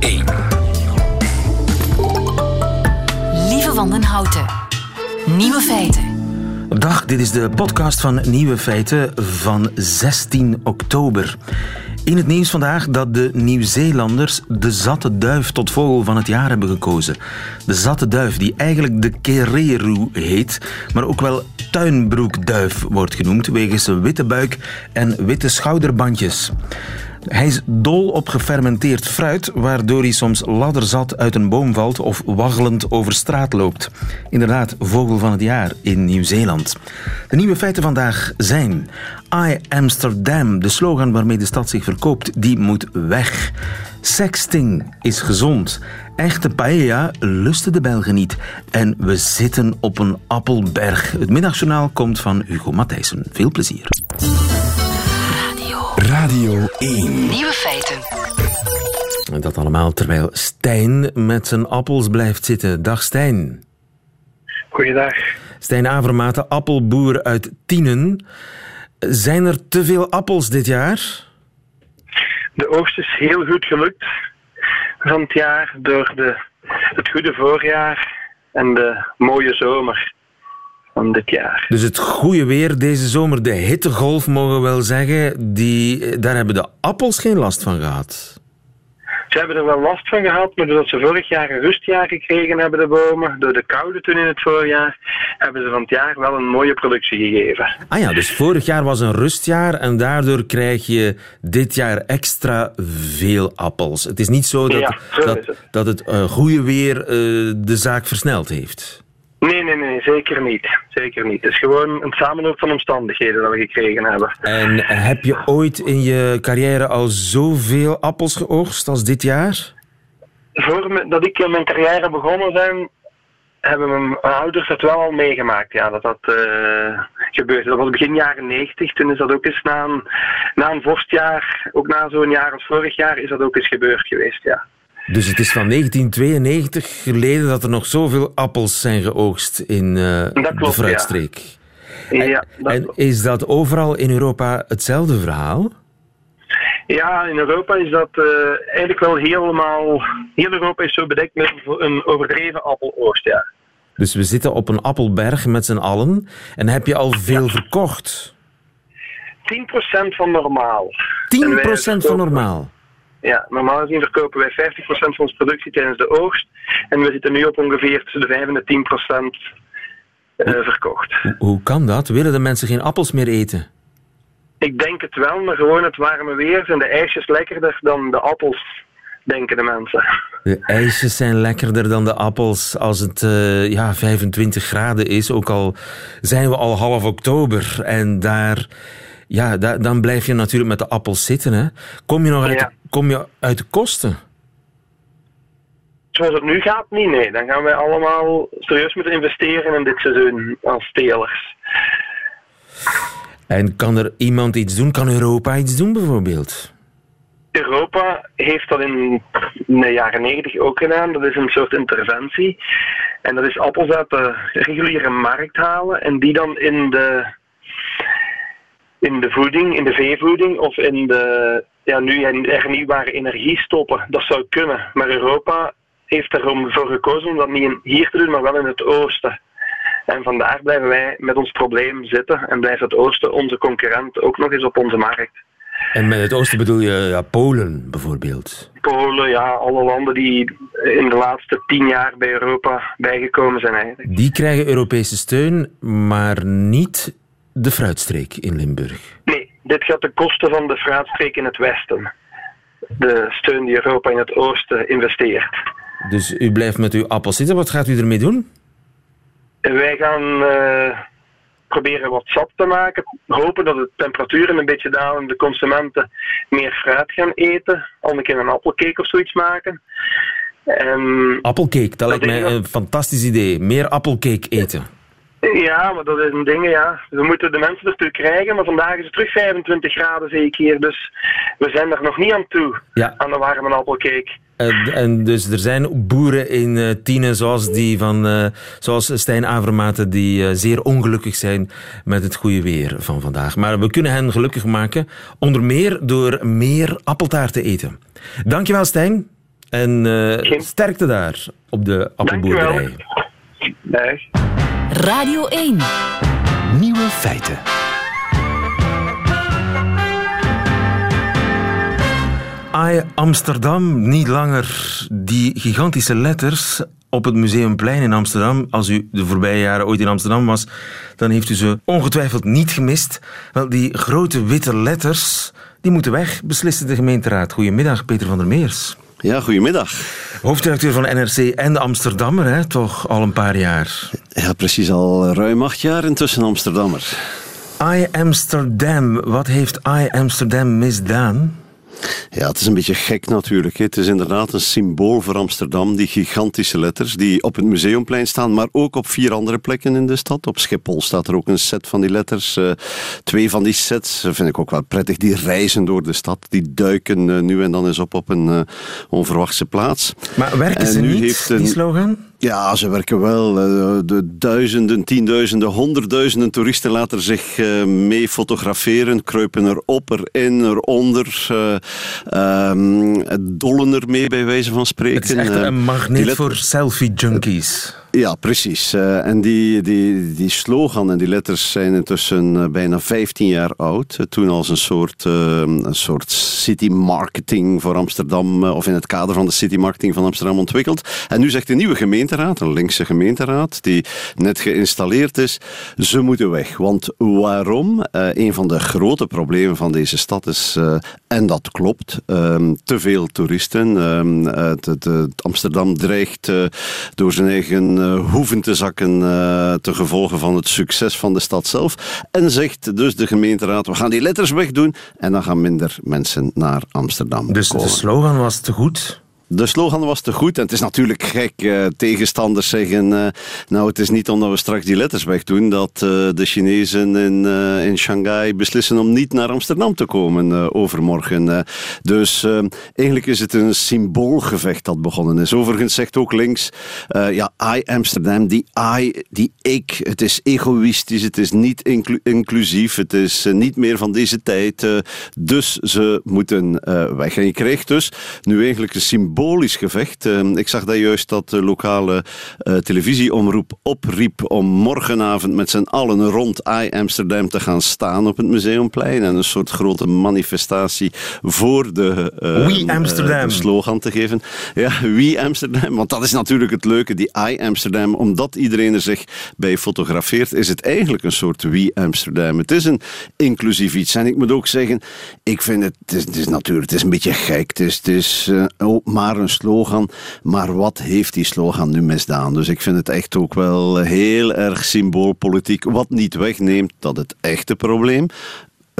1. Lieve Wandenhouten. Nieuwe feiten. Dag, dit is de podcast van Nieuwe Feiten van 16 oktober. In het nieuws vandaag dat de Nieuw-Zeelanders de zatte duif tot vogel van het jaar hebben gekozen. De zatte duif, die eigenlijk de kereru heet, maar ook wel tuinbroekduif wordt genoemd, wegens zijn witte buik en witte schouderbandjes. Hij is dol op gefermenteerd fruit, waardoor hij soms ladderzat uit een boom valt of waggelend over straat loopt. Inderdaad, vogel van het jaar in Nieuw-Zeeland. De nieuwe feiten vandaag zijn... I Amsterdam, de slogan waarmee de stad zich verkoopt, die moet weg. Sexting is gezond. Echte paella lusten de Belgen niet. En we zitten op een appelberg. Het middagjournaal komt van Hugo Matthijssen. Veel plezier. Radio 1. Nieuwe feiten. En dat allemaal terwijl Stijn met zijn appels blijft zitten. Dag Stijn. Goeiedag. Stijn Avermaten, appelboer uit Tienen. Zijn er te veel appels dit jaar? De oogst is heel goed gelukt van het jaar door de, het goede voorjaar en de mooie zomer van dit jaar. Dus het goede weer deze zomer, de hittegolf mogen we wel zeggen, die, daar hebben de appels geen last van gehad. Ze hebben er wel last van gehad, maar doordat ze vorig jaar een rustjaar gekregen hebben, de bomen, door de koude toen in het voorjaar, hebben ze van het jaar wel een mooie productie gegeven. Ah ja, dus vorig jaar was een rustjaar en daardoor krijg je dit jaar extra veel appels. Het is niet zo dat, Ja, zo dat, het. dat het eh, goede weer eh, de zaak versneld heeft. Nee, nee, nee, zeker niet. Zeker niet. Het is gewoon een samenloop van omstandigheden dat we gekregen hebben. En heb je ooit in je carrière al zoveel appels geoogst als dit jaar? Voor me, dat ik in mijn carrière begonnen ben, hebben mijn ouders dat wel al meegemaakt. Ja, dat dat eh, gebeurde. Dat was begin jaren 90. Toen is dat ook eens na een, na een vorstjaar, ook na zo'n jaar als vorig jaar, is dat ook eens gebeurd geweest. Ja. Dus het is van 1992 geleden dat er nog zoveel appels zijn geoogst in eh, klopt, de fruitstreek. Ja, dat en is dat overal in Europa hetzelfde verhaal? Ja, in Europa is dat eh, eigenlijk wel helemaal. Heel Europa is zo bedekt met een overdreven appeloogst. Ja. Dus we zitten op een appelberg met z'n allen. En heb je al veel verkocht? 10% van normaal. 10% En wij van normaal. Ja, normaal gezien verkopen wij 50% van onze productie tijdens de oogst. En we zitten nu op ongeveer tussen de 5 en de 10% eh, verkocht. Hoe- kan dat? Willen de mensen geen appels meer eten? Ik denk het wel, maar gewoon het warme weer zijn de ijsjes lekkerder dan de appels, denken de mensen. De ijsjes zijn lekkerder dan de appels als het eh, ja, 25 graden is. Ook al zijn we al half oktober. En daar, ja, dan blijf je natuurlijk met de appels zitten. Hè? Kom, je nog uit, Ja. kom je uit de kosten? Zoals het nu gaat, niet. Nee, dan gaan wij allemaal serieus moeten investeren in dit seizoen als telers. En kan er iemand iets doen? Kan Europa iets doen bijvoorbeeld? Europa heeft dat in de jaren 90 ook gedaan. Dat is een soort interventie. En dat is appels uit de reguliere markt halen en die dan in de, in de voeding, in de veevoeding of in de ja, nu hernieuwbare energie stoppen. Dat zou kunnen. Maar Europa heeft ervoor gekozen om dat niet hier te doen, maar wel in het oosten. En vandaar blijven wij met ons probleem zitten en blijft het oosten onze concurrent ook nog eens op onze markt. En met het oosten bedoel je ja, Polen bijvoorbeeld. Polen, ja, alle landen die in de laatste tien jaar bij Europa bijgekomen zijn eigenlijk. Die krijgen Europese steun, maar niet de fruitstreek in Limburg. Nee, dit gaat ten koste van de fruitstreek in het westen. De steun die Europa in het oosten investeert. Dus u blijft met uw appels zitten. Wat gaat u ermee doen? En wij gaan eh, proberen wat sap te maken. Hopen dat de temperaturen een beetje dalen en de consumenten meer fruit gaan eten. Al een keer een appelcake of zoiets maken. En Appelcake, dat lijkt mij een fantastisch idee. Meer appelcake eten. Ja, maar dat is een ding, ja. We moeten de mensen ertoe krijgen, maar vandaag is het terug 25 graden hier. Dus we zijn er nog niet aan toe, Ja. aan de warme appelcake. En, en dus er zijn boeren in eh Tienen zoals, die van, eh, zoals Stijn Avermaten die eh, zeer ongelukkig zijn met het goede weer van vandaag. Maar we kunnen hen gelukkig maken, onder meer door meer appeltaart te eten. Dankjewel Stijn. En uh, sterkte daar op de appelboerderij. Dag. Radio 1. Nieuwe feiten. I Amsterdam, niet langer die gigantische letters op het Museumplein in Amsterdam. Als u de voorbije jaren ooit in Amsterdam was, dan heeft u ze ongetwijfeld niet gemist. Wel, die grote witte letters, die moeten weg, besliste de gemeenteraad. Goedemiddag, Peter van der Meers. Ja, goedemiddag. Hoofdredacteur van NRC en de Amsterdammer, hè? toch al een paar jaar? Ja, precies al ruim acht jaar intussen Amsterdammer. I Amsterdam, wat heeft I Amsterdam misdaan? Ja, het is een beetje gek natuurlijk. Het is inderdaad een symbool voor Amsterdam, die gigantische letters die op het Museumplein staan, maar ook op vier andere plekken in de stad. Op Schiphol staat er ook een set van die letters. Uh, twee van die sets vind ik ook wel prettig. Die reizen door de stad, die duiken uh, nu en dan eens op op een uh, onverwachte plaats. Maar werken en ze nu niet, heeft een... die slogan? Ja, ze werken wel. Eh, de duizenden, tienduizenden, honderdduizenden toeristen laten zich uh, mee fotograferen, kruipen erop, erin, eronder, uh, um, dollen ermee bij wijze van spreken. Het is echt een magneet voor selfie-junkies. Ja, precies. Uh, en die, die, die slogan en die letters zijn intussen uh, bijna 15 jaar oud. Uh, toen als een soort, een soort city marketing voor Amsterdam, of in het kader van de city marketing van Amsterdam ontwikkeld. En nu zegt de nieuwe gemeenteraad, een linkse gemeenteraad, die net geïnstalleerd is, ze moeten weg. Want waarom? een van de grote problemen van deze stad is, en dat klopt, ehm, te veel toeristen. Ehm, Amsterdam dreigt door zijn eigen uh, hoeven te zakken uh, te gevolgen van het succes van de stad zelf. En zegt dus de gemeenteraad, we gaan die letters wegdoen en dan gaan minder mensen naar Amsterdam Dus komen. de slogan was te goed? De slogan was te goed en het is natuurlijk gek. Uh, tegenstanders zeggen, uh, nou het is niet omdat we straks die letters wegdoen dat uh, de Chinezen in, in Shanghai beslissen om niet naar Amsterdam te komen overmorgen. dus eigenlijk is het een symboolgevecht dat begonnen is. Overigens zegt ook links, ja, I Amsterdam, die I, die ik, het is egoïstisch, het is niet inclu inclusief, het is niet meer van deze tijd. dus ze moeten weg. En je krijgt dus nu eigenlijk een symbool symbolisch gevecht. Ehm, ik zag dat juist dat de lokale uh, televisieomroep opriep om morgenavond met z'n allen rond I Amsterdam te gaan staan op het Museumplein en een soort grote manifestatie voor de, uh, We Amsterdam. Slogan te geven. Ja, We Amsterdam, want dat is natuurlijk het leuke, die I Amsterdam, omdat iedereen er zich bij fotografeert, is het eigenlijk een soort We Amsterdam. Het is een inclusief iets. En ik moet ook zeggen, ik vind het, het is, het is natuurlijk, het is een beetje gek. Het is, het is oh, maar een slogan. Maar wat heeft die slogan nu misdaan? Dus ik vind het echt ook wel heel erg symboolpolitiek. Wat niet wegneemt dat het echte probleem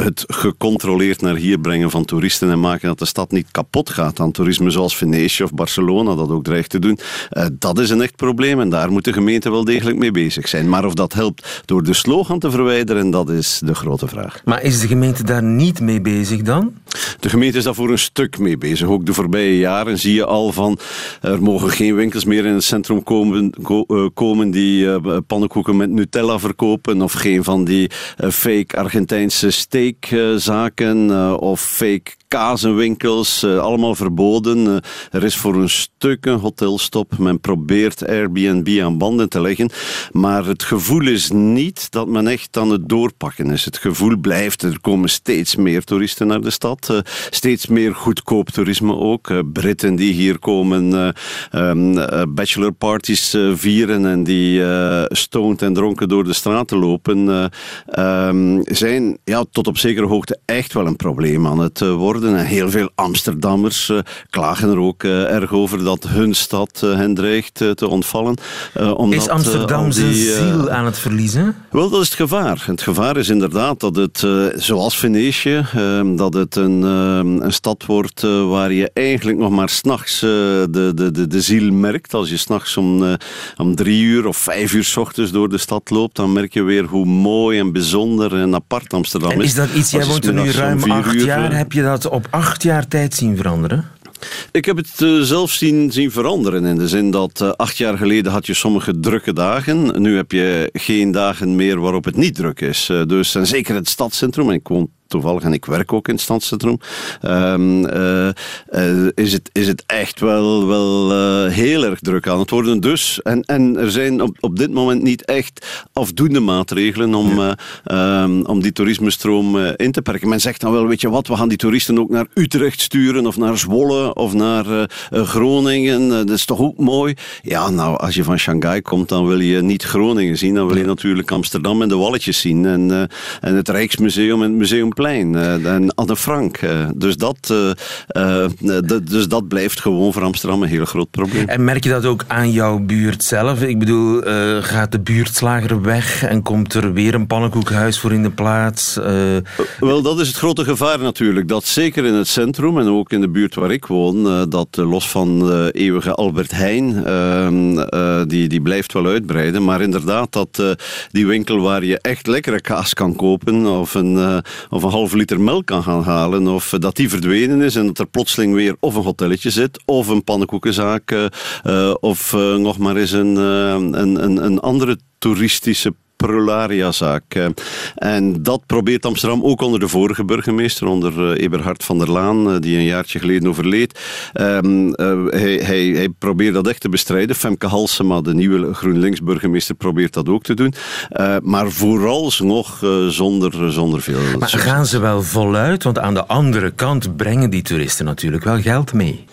het gecontroleerd naar hier brengen van toeristen en maken dat de stad niet kapot gaat aan toerisme zoals Venetië of Barcelona dat ook dreigt te doen. Uh, dat is een echt probleem en daar moet de gemeente wel degelijk mee bezig zijn. Maar of dat helpt door de slogan te verwijderen, dat is de grote vraag. Maar is de gemeente daar niet mee bezig dan? De gemeente is daar voor een stuk mee bezig. Ook de voorbije jaren zie je al van er mogen geen winkels meer in het centrum komen, eh, komen die uh, pannenkoeken met Nutella verkopen of geen van die fake Argentijnse steak zaken uh, of fake kazenwinkels, uh, allemaal verboden. Er is voor een stuk een hotelstop. Men probeert Airbnb aan banden te leggen. Maar het gevoel is niet dat men echt aan het doorpakken is. Het gevoel blijft, er komen steeds meer toeristen naar de stad. Steeds meer goedkoop toerisme ook. Britten die hier komen um, bachelorparties vieren en die stoned en dronken door de straten lopen, um, zijn ja, tot op zekere hoogte echt wel een probleem aan het worden. En heel veel Amsterdammers uh, klagen er ook uh, erg over dat hun stad hen dreigt te ontvallen. Omdat, is Amsterdam zijn ziel aan het verliezen? Wel, dat is het gevaar. Het gevaar is inderdaad dat het, zoals Venetië, dat het een, een stad wordt waar je eigenlijk nog maar s'nachts de, de, de, de ziel merkt. Als je s'nachts om, om drie uur of vijf uur s ochtends door de stad loopt, dan merk je weer hoe mooi en bijzonder en apart Amsterdam en is. Is iets, jij woont er nu ruim acht uur, jaar, heb je dat op acht jaar tijd zien veranderen? Ik heb het uh, zelf zien, zien veranderen. In de zin dat uh, acht jaar geleden had je sommige drukke dagen. Nu heb je geen dagen meer waarop het niet druk is. Uh, dus, en zeker het stadscentrum. En ik woon toevallig, en ik werk ook in het stadscentrum, um, is, het, is het echt wel, wel heel erg druk aan het worden. Dus, en, en er zijn op, op dit moment niet echt afdoende maatregelen om, um, om die toerismestroom in te perken. Men zegt dan wel, weet je wat, we gaan die toeristen ook naar Utrecht sturen, of naar Zwolle, of naar Groningen. dat is toch ook mooi? Ja, nou, als je van Shanghai komt, dan wil je niet Groningen zien, dan wil je natuurlijk Amsterdam en de Walletjes zien. En, en het Rijksmuseum en het Museumplein. en Anne Frank. dus, dat, dus dat blijft gewoon voor Amsterdam een heel groot probleem. En merk je dat ook aan jouw buurt zelf? Ik bedoel, gaat de buurtslager weg en komt er weer een pannenkoekhuis voor in de plaats? Wel, dat is het grote gevaar natuurlijk. Dat zeker in het centrum en ook in de buurt waar ik woon, dat los van de eeuwige Albert Heijn, ehm, die, die blijft wel uitbreiden. Maar inderdaad, dat die winkel waar je echt lekkere kaas kan kopen of een, of een halve liter melk kan gaan halen, of dat die verdwenen is en dat er plotseling weer of een hotelletje zit, of een pannenkoekenzaak, uh, of uh, nog maar eens een, een, een, een andere toeristische prularia-zaak. Eh, en dat probeert Amsterdam ook onder de vorige burgemeester, onder eh, Eberhard van der Laan, eh, die een jaartje geleden overleed. Ehm, hij, hij, hij, probeert dat echt te bestrijden. Femke Halsema, de nieuwe GroenLinks-burgemeester, probeert dat ook te doen. maar vooralsnog zonder, zonder veel. Maar gaan ze wel voluit? Want aan de andere kant brengen die toeristen natuurlijk wel geld mee.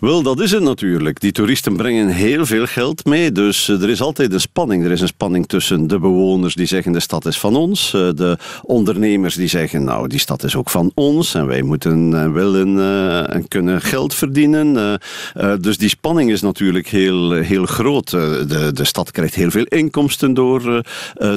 Wel, dat is het natuurlijk. Die toeristen brengen heel veel geld mee. Dus er is altijd een spanning. Er is een spanning tussen de bewoners bewoners die zeggen de stad is van ons. Eh, de ondernemers die zeggen nou die stad is ook van ons en wij moeten en willen eh, en kunnen geld verdienen. Eh, dus die spanning is natuurlijk heel, heel groot. de, de stad krijgt heel veel inkomsten door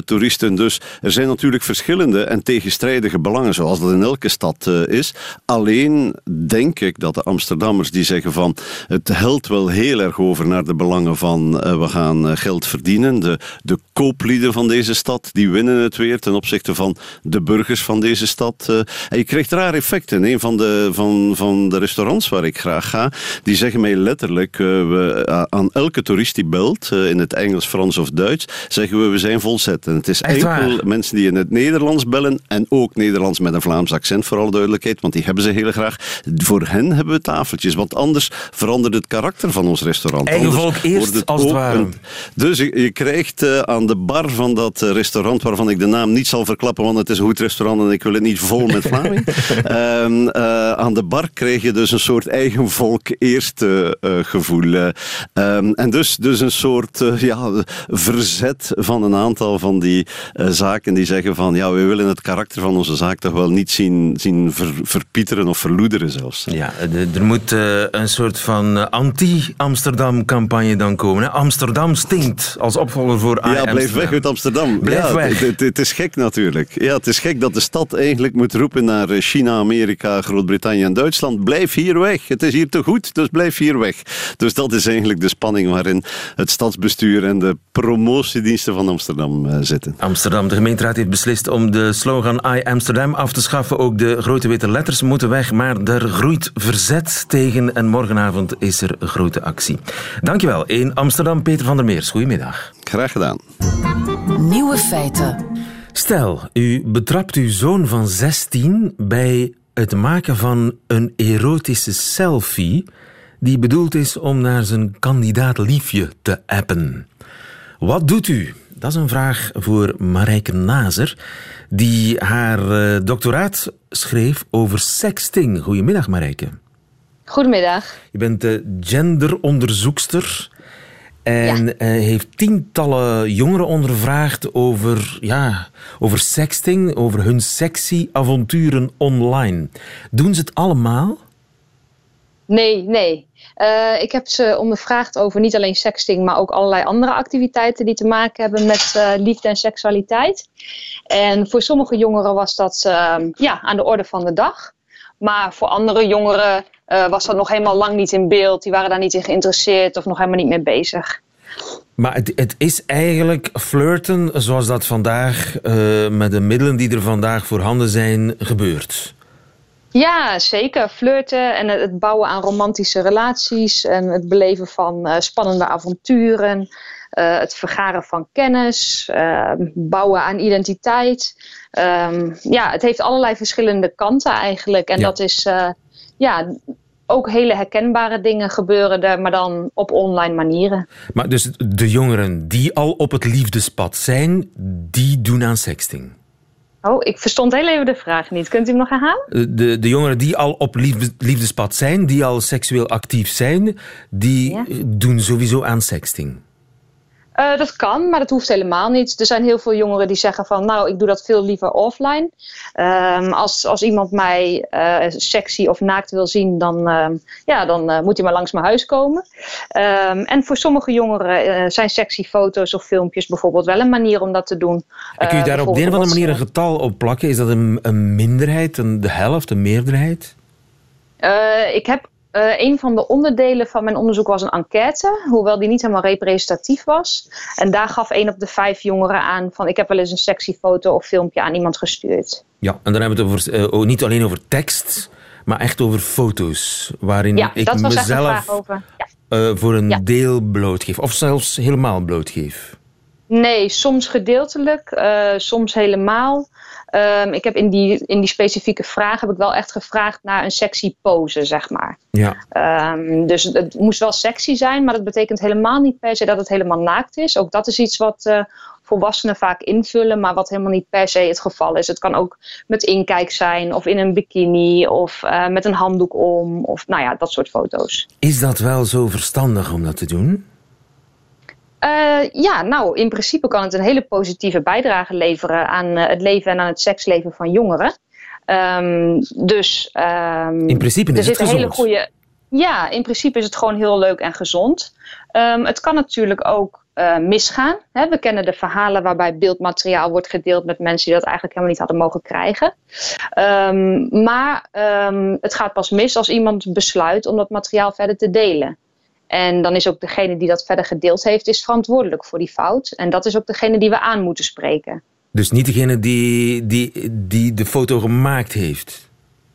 toeristen. Dus er zijn natuurlijk verschillende en tegenstrijdige belangen zoals dat in elke stad is. Alleen denk ik dat de Amsterdammers die zeggen van het helpt wel heel erg over naar de belangen van we gaan geld verdienen. De, de kooplieden van deze stad, die winnen het weer ten opzichte van de burgers van deze stad. Eh, en je krijgt raar effecten. Een van de, van, van de restaurants waar ik graag ga, die zeggen mij letterlijk, uh, we, uh, aan elke toerist die belt, in het Engels, Frans of Duits, zeggen we, we zijn volzet. En het is Echt enkel waar? mensen die in het Nederlands bellen, en ook Nederlands met een Vlaams accent, voor alle duidelijkheid, want die hebben ze heel graag. Voor hen hebben we tafeltjes, want anders verandert het karakter van ons restaurant. Eigen volk eerst, als het ware. dus je, je krijgt aan de bar van dat eh, restaurant waarvan ik de naam niet zal verklappen, want het is een goed restaurant en ik wil het niet vol met Vlaming. um, aan de bar kreeg je dus een soort eigen volk eerste uh, gevoel. Um, en dus, dus een soort ja, verzet van een aantal van die zaken die zeggen van ja, we willen het karakter van onze zaak toch wel niet zien, zien ver, verpieteren of verloederen zelfs. Ja, er moet een soort van anti-Amsterdam-campagne dan komen. Hè? Amsterdam stinkt als opvolger voor Ja, blijf weg uit Amsterdam. Blijf ja, weg. Het, het, is gek natuurlijk. Ja, het is gek dat de stad eigenlijk moet roepen naar eh, China, Amerika, Groot-Brittannië en Duitsland. Blijf hier weg. Het is hier te goed, dus blijf hier weg. Dus dat is eigenlijk de spanning waarin het stadsbestuur en de promotiediensten van Amsterdam uh, zitten. Amsterdam, de gemeenteraad heeft beslist om de slogan I Amsterdam af te schaffen. Ook de grote witte letters moeten weg, maar er groeit verzet tegen en morgenavond is er een grote actie. Dankjewel. In Amsterdam, Peter van der Meers. Goedemiddag. Graag gedaan. Nieuwe feiten. Stel, u betrapt uw zoon van 16 bij het maken van een erotische selfie die bedoeld is om naar zijn kandidaat liefje te appen. Wat doet u? Dat is een vraag voor Marijke Nazer, die haar uh, doctoraat schreef over sexting. Goedemiddag, Marijke. Goedemiddag. Je bent de genderonderzoekster en ja. heeft tientallen jongeren ondervraagd over, ja, over sexting, over hun sexy avonturen online. Doen ze het allemaal? Nee, nee. Uh, ik heb ze ondervraagd over niet alleen sexting, maar ook allerlei andere activiteiten die te maken hebben met uh, liefde en seksualiteit. En voor sommige jongeren was dat uh, ja, aan de orde van de dag. Maar voor andere jongeren uh, was dat nog helemaal lang niet in beeld. Die waren daar niet in geïnteresseerd of nog helemaal niet mee bezig. Maar het, het is eigenlijk flirten zoals dat vandaag uh, met de middelen die er vandaag voorhanden zijn gebeurt. Ja, zeker. Flirten en het bouwen aan romantische relaties en het beleven van uh, spannende avonturen. eh, het vergaren van kennis, bouwen aan identiteit. Ehm, ja, het heeft allerlei verschillende kanten eigenlijk. En Ja. dat is eh, ja, ook hele herkenbare dingen gebeuren maar dan op online manieren. Maar dus de jongeren die al op het liefdespad zijn, die doen aan sexting. Oh, ik verstond heel even de vraag niet. Kunt u hem nog herhalen? Eh, De, de jongeren die al op liefde- liefdespad zijn, die al seksueel actief zijn, die Ja. doen sowieso aan sexting. Eh, dat kan, maar dat hoeft helemaal niet. Er zijn heel veel jongeren die zeggen van, nou, ik doe dat veel liever offline. Ehm, als, als iemand mij eh, sexy of naakt wil zien, dan, ehm, ja, dan eh, moet hij maar langs mijn huis komen. Ehm, en voor sommige jongeren zijn sexy foto's of filmpjes bijvoorbeeld wel een manier om dat te doen. En kun je daar op de een of andere manier een getal op plakken? Is dat een, een minderheid, een, de helft, een meerderheid? Ik heb eh, een van de onderdelen van mijn onderzoek was een enquête, hoewel die niet helemaal representatief was. En daar gaf één op de vijf jongeren aan van ik heb wel eens een sexy foto of filmpje aan iemand gestuurd. Ja, en dan hebben we het over, eh, niet alleen over tekst, maar echt over foto's. Waarin Ja, ik mezelf. Ja. eh, voor een Ja. deel blootgeef. Of zelfs helemaal blootgeef. Nee, soms gedeeltelijk, eh, soms helemaal. Ehm, ik heb in die, in die specifieke vraag heb ik wel echt gevraagd naar een sexy pose, zeg maar. Ja. Ehm, dus het moest wel sexy zijn, maar dat betekent helemaal niet per se dat het helemaal naakt is. Ook dat is iets wat eh, volwassenen vaak invullen, maar wat helemaal niet per se het geval is. Het kan ook met inkijk zijn, of in een bikini, of eh, met een handdoek om, of nou ja, dat soort foto's. Is dat wel zo verstandig om dat te doen? Eh, ja, nou, in principe kan het een hele positieve bijdrage leveren aan eh, het leven en aan het seksleven van jongeren. Ehm, dus ehm, In principe er is het een hele goede. Ja, in principe is het gewoon heel leuk en gezond. Ehm, het kan natuurlijk ook eh, misgaan. Hè? We kennen de verhalen waarbij beeldmateriaal wordt gedeeld met mensen die dat eigenlijk helemaal niet hadden mogen krijgen. Maar het gaat pas mis als iemand besluit om dat materiaal verder te delen. En dan is ook degene die dat verder gedeeld heeft, is verantwoordelijk voor die fout. En dat is ook degene die we aan moeten spreken. Dus niet degene die, die, die de foto gemaakt heeft.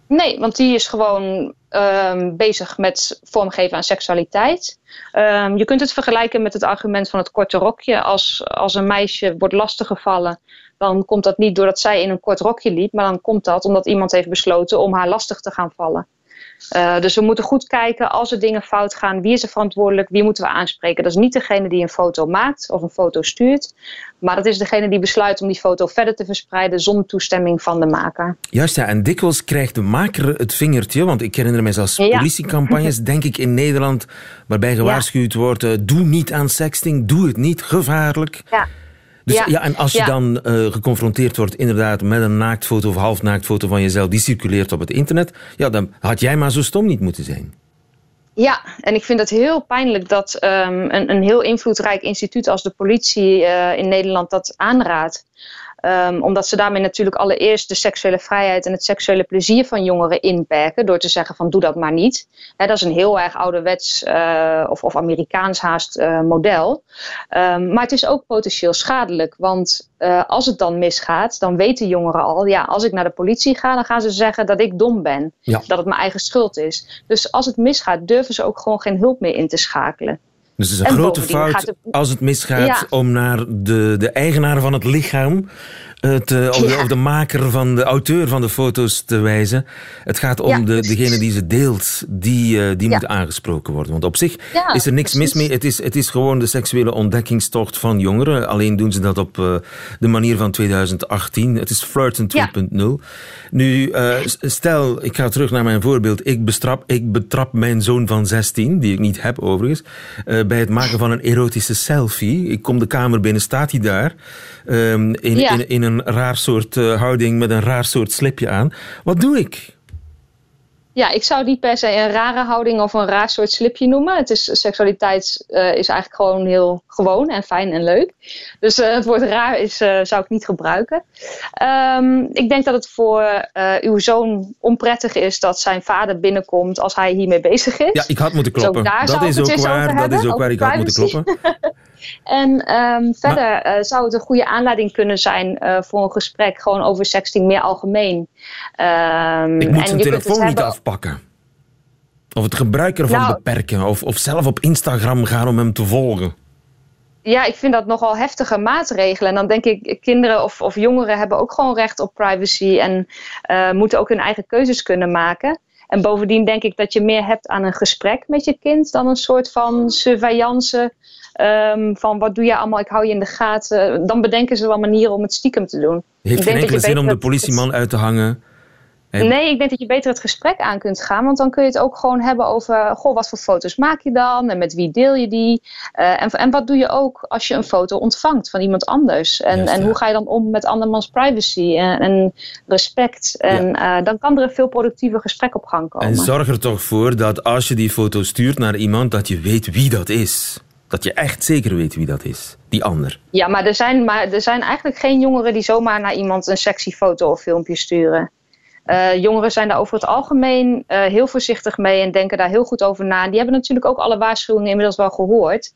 Nee, want die is gewoon ehm, bezig met vormgeven aan seksualiteit. Ehm, je kunt het vergelijken met het argument van het korte rokje. Als, als een meisje wordt lastiggevallen, dan komt dat niet doordat zij in een kort rokje liep, maar dan komt dat omdat iemand heeft besloten om haar lastig te gaan vallen. Eh, dus we moeten goed kijken als er dingen fout gaan. Wie is er verantwoordelijk? Wie moeten we aanspreken? Dat is niet degene die een foto maakt of een foto stuurt. Maar dat is degene die besluit om die foto verder te verspreiden zonder toestemming van de maker. Juist ja, en dikwijls krijgt de maker het vingertje, want ik herinner me zelfs Ja. politiecampagnes, denk ik, in Nederland, waarbij gewaarschuwd wordt, eh, doe niet aan sexting, doe het niet, gevaarlijk. Ja. Dus ja, Ja. en als je Ja. dan eh, geconfronteerd wordt inderdaad met een naaktfoto of halfnaaktfoto van jezelf, die circuleert op het internet, ja, dan had jij maar zo stom niet moeten zijn. Ja, en ik vind het heel pijnlijk dat ehm, een, een heel invloedrijk instituut als de politie eh, in Nederland dat aanraadt. Ehm, omdat ze daarmee natuurlijk allereerst de seksuele vrijheid en het seksuele plezier van jongeren inperken. Door te zeggen van doe dat maar niet. Dat is een heel erg ouderwets eh, of, of Amerikaans haast eh, model. Ehm, maar het is ook potentieel schadelijk. Want eh, als het dan misgaat, dan weten jongeren al... ja, als ik naar de politie ga, dan gaan ze zeggen dat ik dom ben. Ja. Dat het mijn eigen schuld is. Dus als het misgaat, durven ze ook gewoon geen hulp meer in te schakelen. Dus het is een En grote fout het- als het misgaat Ja. om naar de, de eigenaar van het lichaam, eh, te, of, de, maker van de auteur van de foto's te wijzen. Het gaat om Ja, de, degene die ze deelt, die, eh, die Ja. moet aangesproken worden. Want op zich is er niks mis mee. Het is, het is gewoon de seksuele ontdekkingstocht van jongeren. Alleen doen ze dat op eh, de manier van 2018. Het is flirten 2.0. Nu, eh, stel, ik ga terug naar mijn voorbeeld. Ik, bestrap, ik betrap mijn zoon van 16, die ik niet heb overigens, eh, bij het maken van een erotische selfie. Ik kom de kamer binnen, staat hij daar, ehm, in, Ja. in, in een raar soort eh, houding met een raar soort slipje aan. Wat doe ik? Ja, ik zou niet per se een rare houding of een raar soort slipje noemen. Het is, seksualiteit eh, is eigenlijk gewoon heel gewoon en fijn en leuk. Dus eh, het woord raar is, zou ik niet gebruiken. Ehm, ik denk dat het voor uw zoon onprettig is dat zijn vader binnenkomt als hij hiermee bezig is. Ja, ik had moeten Dus kloppen. dat is ook waar. Dat is ook waar. Ik had moeten kloppen. En ehm, verder eh, zou het een goede aanleiding kunnen zijn eh, voor een gesprek gewoon over sexting meer algemeen. Ehm, Ik en moet zijn telefoon niet hebben- afpakken. Of het gebruik ervan Nou. beperken. Of, of zelf op Instagram gaan om hem te volgen. ja, ik vind dat nogal heftige maatregelen. En dan denk ik, kinderen of, of jongeren hebben ook gewoon recht op privacy en uh, moeten ook hun eigen keuzes kunnen maken. En bovendien denk ik dat je meer hebt aan een gesprek met je kind dan een soort van surveillance. Um, van wat doe je allemaal, ik hou je in de gaten. Dan bedenken ze wel manieren om het stiekem te doen. Heeft geen enkele zin om de politieman uit te hangen. Nee, ik denk dat je beter het gesprek aan kunt gaan. Want dan kun je het ook gewoon hebben over... Goh, wat voor foto's maak je dan? En met wie deel je die? Uh, en, en wat doe je ook als je een foto ontvangt van iemand anders? En, en hoe ga je dan om met andermans privacy en, en respect? En ja. uh, dan kan er een veel productiever gesprek op gang komen. En zorg er toch voor dat als je die foto stuurt naar iemand... dat je weet wie dat is. Dat je echt zeker weet wie dat is, die ander. Ja, maar er zijn, maar er zijn eigenlijk geen jongeren die zomaar naar iemand een sexy foto of filmpje sturen. Uh, jongeren zijn daar over het algemeen uh, heel voorzichtig mee en denken daar heel goed over na. Die hebben natuurlijk ook alle waarschuwingen inmiddels wel gehoord.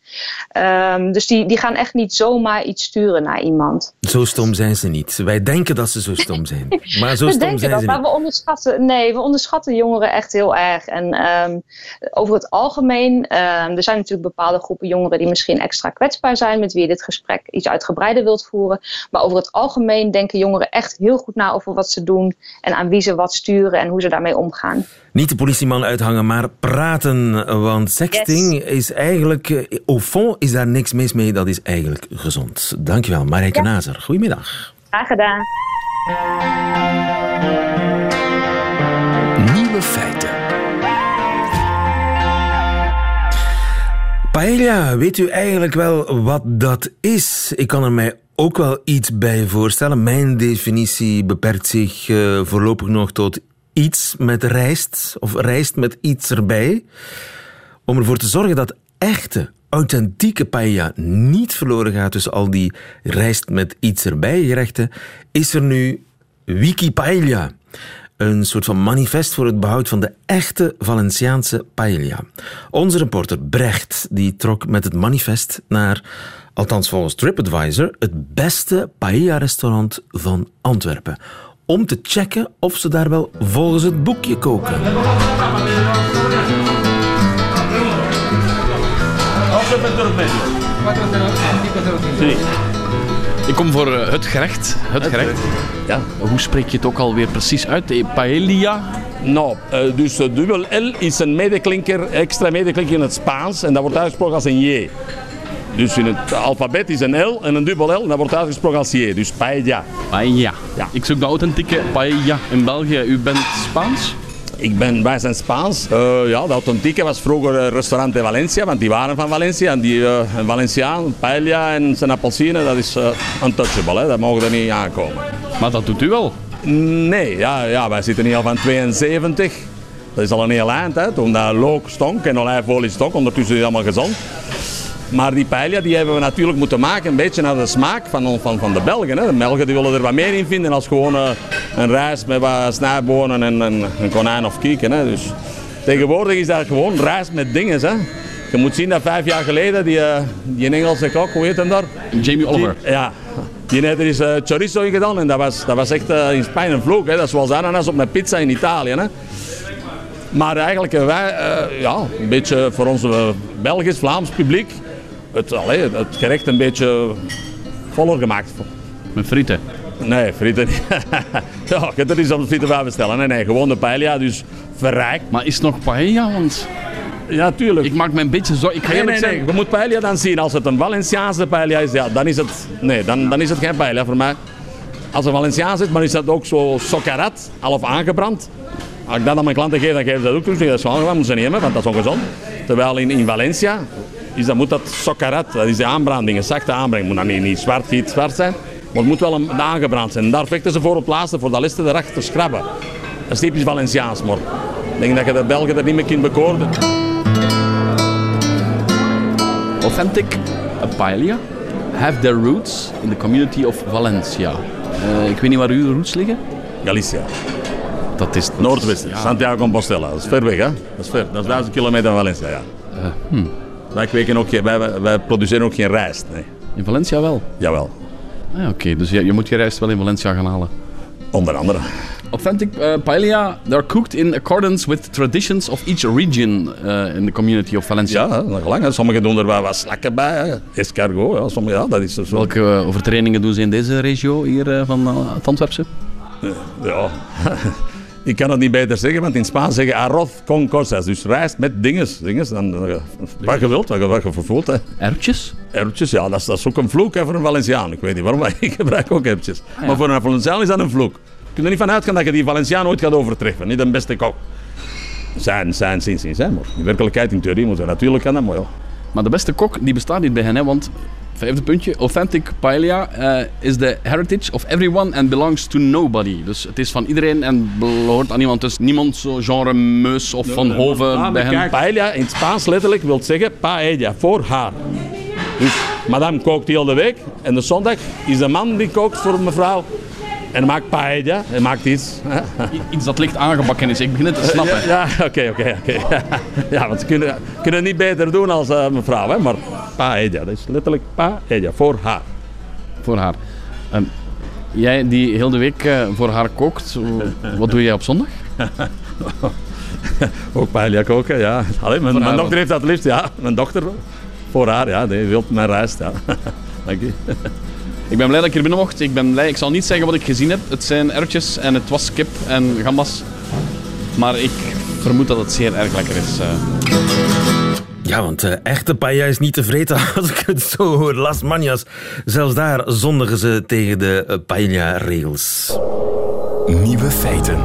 Um, dus die, die gaan echt niet zomaar iets sturen naar iemand. Zo stom zijn ze niet. Wij denken dat ze zo stom zijn. Maar zo we stom zijn dat, ze maar niet. we onderschatten, nee, we onderschatten jongeren echt heel erg. En um, over het algemeen, um, er zijn natuurlijk bepaalde groepen jongeren die misschien extra kwetsbaar zijn, met wie je dit gesprek iets uitgebreider wilt voeren. Maar over het algemeen denken jongeren echt heel goed na over wat ze doen en aan wie ze wat sturen en hoe ze daarmee omgaan. Niet de politieman uithangen, maar praten. Want sexting yes. is eigenlijk, au fond is daar niks mis mee. Dat is eigenlijk gezond. Dankjewel, Marijke ja. Nazer. Goedemiddag. Graag gedaan. Nieuwe feiten. Paella, weet u eigenlijk wel wat dat is? Ik kan er mij ook wel iets bij voorstellen. Mijn definitie beperkt zich uh, voorlopig nog tot iets met rijst, of rijst met iets erbij. Om ervoor te zorgen dat echte, authentieke paella niet verloren gaat tussen al die rijst met iets erbij gerechten, is er nu Wiki Paella. Een soort van manifest voor het behoud van de echte Valenciaanse paella. Onze reporter Brecht die trok met het manifest naar, althans volgens TripAdvisor, het beste paella-restaurant van Antwerpen. Om te checken of ze daar wel volgens het boekje koken. Ik kom voor uh, het gerecht. Het gerecht. Ja. Hoe spreek je het ook alweer precies uit? Paella? Nou, uh, dus uh, dubbel L is een medeklinker, extra medeklinker in het Spaans en dat wordt uitgesproken als een J. Dus in het alfabet is een L en een dubbel L en dat wordt uitgesproken als J. Dus paella. Paella. Ja. Ik zoek de authentieke paella in België. U bent Spaans? Ik ben, wij zijn Spaans. Uh, ja, de authentieke was vroeger uh, restaurant in Valencia, want die waren van Valencia. En die uh, een Valenciaan, paella en zijn appelsine, dat is untouchable. Hè? Dat mogen er niet aankomen. Maar dat doet u wel? Nee, ja, ja, wij zitten hier al van 72. Dat is al een heel eind, hè, toen dat look stonk en olijfolie stonk. Ondertussen is het allemaal gezond. Maar die paella die hebben we natuurlijk moeten maken een beetje naar de smaak van, van, van de Belgen. Hè. De Belgen die willen er wat meer in vinden als gewoon uh, een rijst met wat snijbonen en een, een konijn of kieken. Hè. Dus tegenwoordig is dat gewoon rijst met dingen. Hè. Je moet zien dat vijf jaar geleden die, uh, die een Engelse kok, hoe heet hem daar? Jamie Oliver. Die, ja, die heeft er eens uh, chorizo in gedaan en dat was, dat was echt uh, in Spanje een vloek. Hè. Dat is zoals ananas op een pizza in Italië. Hè. Maar eigenlijk wij uh, ja, een beetje voor ons Belgisch, Vlaams publiek het, allee, het gerecht een beetje voller gemaakt. Met frieten? Nee, frieten niet. ja, je kunt er niet op frieten bij bestellen. Nee, nee, gewoon de paella, dus verrijkt. Maar is het nog paella? Want... Ja, tuurlijk. Ik maak me een beetje zo. Ik ga nee, nee, zeggen. nee. Je moet paella dan zien. Als het een Valenciaanse paella is, ja, dan is het... Nee, dan, dan is het geen paella voor mij. Als het Valenciaans is, maar is dat ook zo sokkarat, half aangebrand. Als ik dat aan mijn klanten geef, dan geef ik dat ook terug. Dat is gewoon, dat moeten ze hebben, want dat is ongezond. Terwijl in, in Valencia is dat, moet dat sokkarat, dat is de aanbranding, een zachte aanbranding. moet dan niet, niet zwart, giet zwart zijn, maar het moet wel een, aangebrand zijn. En daar vechten ze voor op het laatste, voor dat liste erachter te schrabben. Dat is typisch Valenciaans, maar ik denk dat je de Belgen er niet meer kunt bekoorden. Authentic paella have their roots in the community of Valencia. Uh, ik weet niet waar uw roots liggen. Galicia. Dat is Noordwesten, ja. Santiago Compostela. Dat is ver weg, hè? Dat is ver. Dat is duizend kilometer van Valencia, ja. Uh, hmm. Wij, kweken ook geen, wij, wij, produceren ook geen rijst. Nee. In Valencia wel? Jawel. Ah, Oké, okay. dus je, je moet je rijst wel in Valencia gaan halen? Onder andere. authentic uh, paella, they're cooked in accordance with traditions of each region uh, in the community of Valencia. Ja, lang. Sommigen doen er wel wat slakken bij. hè. Escargot, ja, sommige, ja, dat is zo. Welke uh, overtrainingen doen ze in deze regio hier van het Antwerpse? Ja, ik kan het niet beter zeggen, want in Spaans zeggen arroz con cosas. Dus rijst met dinges. dinges dan, uh, wat je wilt, wat je, wat je vervoelt. Hè. Erwtjes? Erwtjes, ja, dat is, dat is ook een vloek hè, voor een Valenciaan. Ik weet niet waarom, maar ik gebruik ook erwtjes. ja. Maar voor een Valenciaan is dat een vloek. Je kunt er niet van uitgaan dat je die Valenciaan ooit gaat overtreffen. Niet de beste kok. Zijn, zijn, zien, zien, zijn. Maar in werkelijkheid, in theorie, moet je natuurlijk dat, maar ja. Maar de beste kok die bestaat niet bij hen, hè, want vijfde puntje, authentic paella uh, is the heritage of everyone and belongs to nobody. Dus het is van iedereen en behoort aan niemand. Dus niemand zo genre Meus of Van Hoven Ja, bij hen. paella in het Spaans letterlijk wil zeggen paella, voor haar. Dus madame kookt heel de week en de zondag is de man die kookt voor mevrouw. En maakt paella, en maakt iets. Iets dat licht aangebakken is. Ik begin het te snappen. Ja, oké, oké, oké. Ja, want ze kunnen, kunnen het niet beter doen als eh, mevrouw, hè? maar paella, dat is letterlijk paella, voor haar. Voor haar. Ehm, jij die heel de week eh, voor haar kookt, wat doe jij op zondag? Ook paella koken, ja. Allee, mijn, dochter heeft dat liefst, ja. Mijn dochter, voor haar, ja. Die wil mijn rijst, ja. Dank je. Ik ben blij dat ik hier binnen mocht. Ik ben blij. Ik zal niet zeggen wat ik gezien heb. Het zijn erwtjes en het was kip en gambas. Maar ik vermoed dat het zeer erg lekker is. eh. Ja, want uh, echte paella is niet te vreten als ik het zo hoor. Las Manias, zelfs daar zondigen ze tegen de uh, paella-regels. Nieuwe feiten.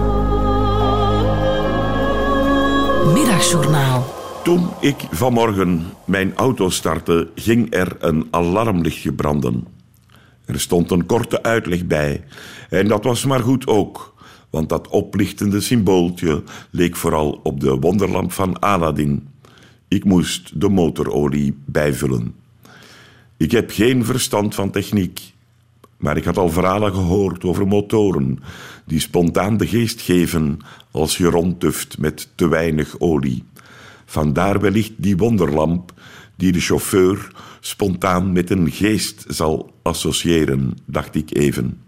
Middagjournaal. Toen ik vanmorgen mijn auto startte, ging er een alarmlichtje branden. Er stond een korte uitleg bij. En dat was maar goed ook, want dat oplichtende symbooltje leek vooral op de wonderlamp van Aladdin. Ik moest de motorolie bijvullen. Ik heb geen verstand van techniek, maar ik had al verhalen gehoord over motoren die spontaan de geest geven als je rondtuft met te weinig olie. Vandaar wellicht die wonderlamp die de chauffeur spontaan met een geest zal associëren, dacht ik even.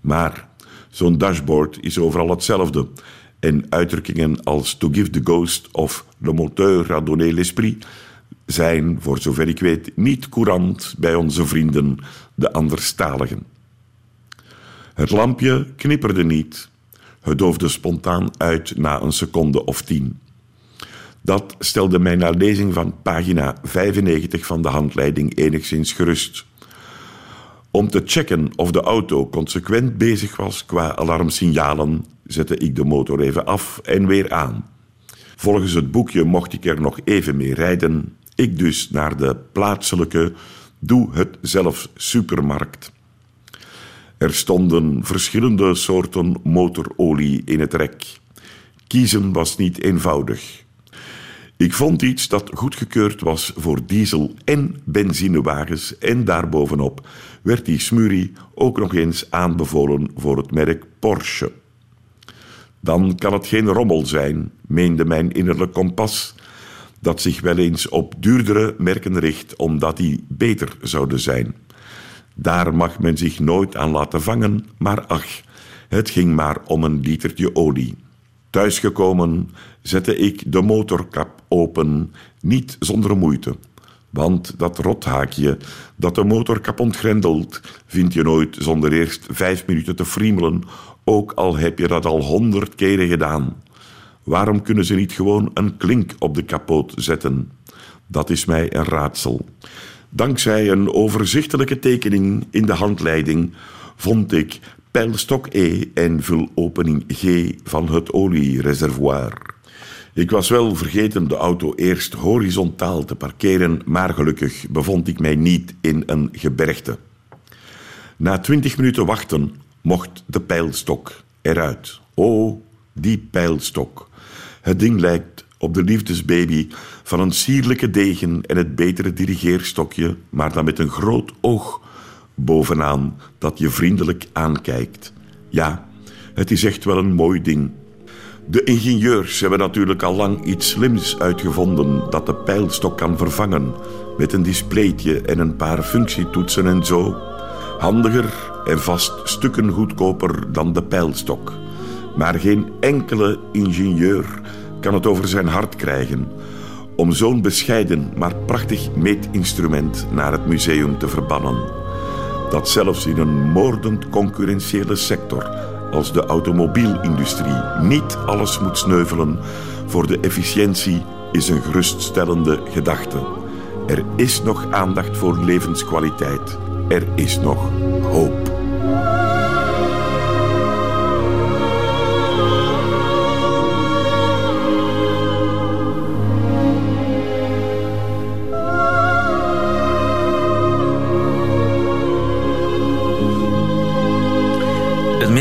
Maar zo'n dashboard is overal hetzelfde. En uitdrukkingen als to give the ghost of le moteur a donné l'esprit zijn, voor zover ik weet, niet courant bij onze vrienden, de anderstaligen. Het lampje knipperde niet. Het doofde spontaan uit na een seconde of tien. Dat stelde mij na lezing van pagina 95 van de handleiding enigszins gerust. Om te checken of de auto consequent bezig was qua alarmsignalen, zette ik de motor even af en weer aan. Volgens het boekje mocht ik er nog even mee rijden. Ik dus naar de plaatselijke Doe het zelf supermarkt. Er stonden verschillende soorten motorolie in het rek. Kiezen was niet eenvoudig. Ik vond iets dat goedgekeurd was voor diesel- en benzinewagens en daarbovenop werd die smurrie ook nog eens aanbevolen voor het merk Porsche. Dan kan het geen rommel zijn, meende mijn innerlijk kompas, dat zich wel eens op duurdere merken richt omdat die beter zouden zijn. Daar mag men zich nooit aan laten vangen, maar ach, het ging maar om een litertje olie. Thuisgekomen zette ik de motorkap open, niet zonder moeite. Want dat rothaakje dat de motorkap ontgrendelt, vind je nooit zonder eerst vijf minuten te friemelen, ook al heb je dat al honderd keren gedaan. Waarom kunnen ze niet gewoon een klink op de kapot zetten? Dat is mij een raadsel. Dankzij een overzichtelijke tekening in de handleiding vond ik pijlstok E en vulopening G van het oliereservoir. Ik was wel vergeten de auto eerst horizontaal te parkeren, maar gelukkig bevond ik mij niet in een gebergte. Na twintig minuten wachten mocht de pijlstok eruit. O, die pijlstok. Het ding lijkt op de liefdesbaby van een sierlijke degen en het betere dirigeerstokje, maar dan met een groot oog bovenaan dat je vriendelijk aankijkt. Ja, het is echt wel een mooi ding. De ingenieurs hebben natuurlijk al lang iets slims uitgevonden dat de pijlstok kan vervangen, met een displaytje en een paar functietoetsen en zo. Handiger en vast stukken goedkoper dan de pijlstok. Maar geen enkele ingenieur kan het over zijn hart krijgen om zo'n bescheiden maar prachtig meetinstrument naar het museum te verbannen. Dat zelfs in een moordend concurrentiële sector als de automobielindustrie niet alles moet sneuvelen voor de efficiëntie is een geruststellende gedachte. Er is nog aandacht voor levenskwaliteit. Er is nog hoop.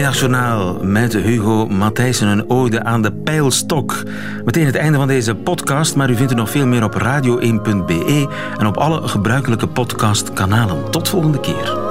Middagjournaal met Hugo Matthijssen, een ode aan de pijlstok. Meteen het einde van deze podcast, maar u vindt er nog veel meer op radio1.be en op alle gebruikelijke podcastkanalen. Tot volgende keer.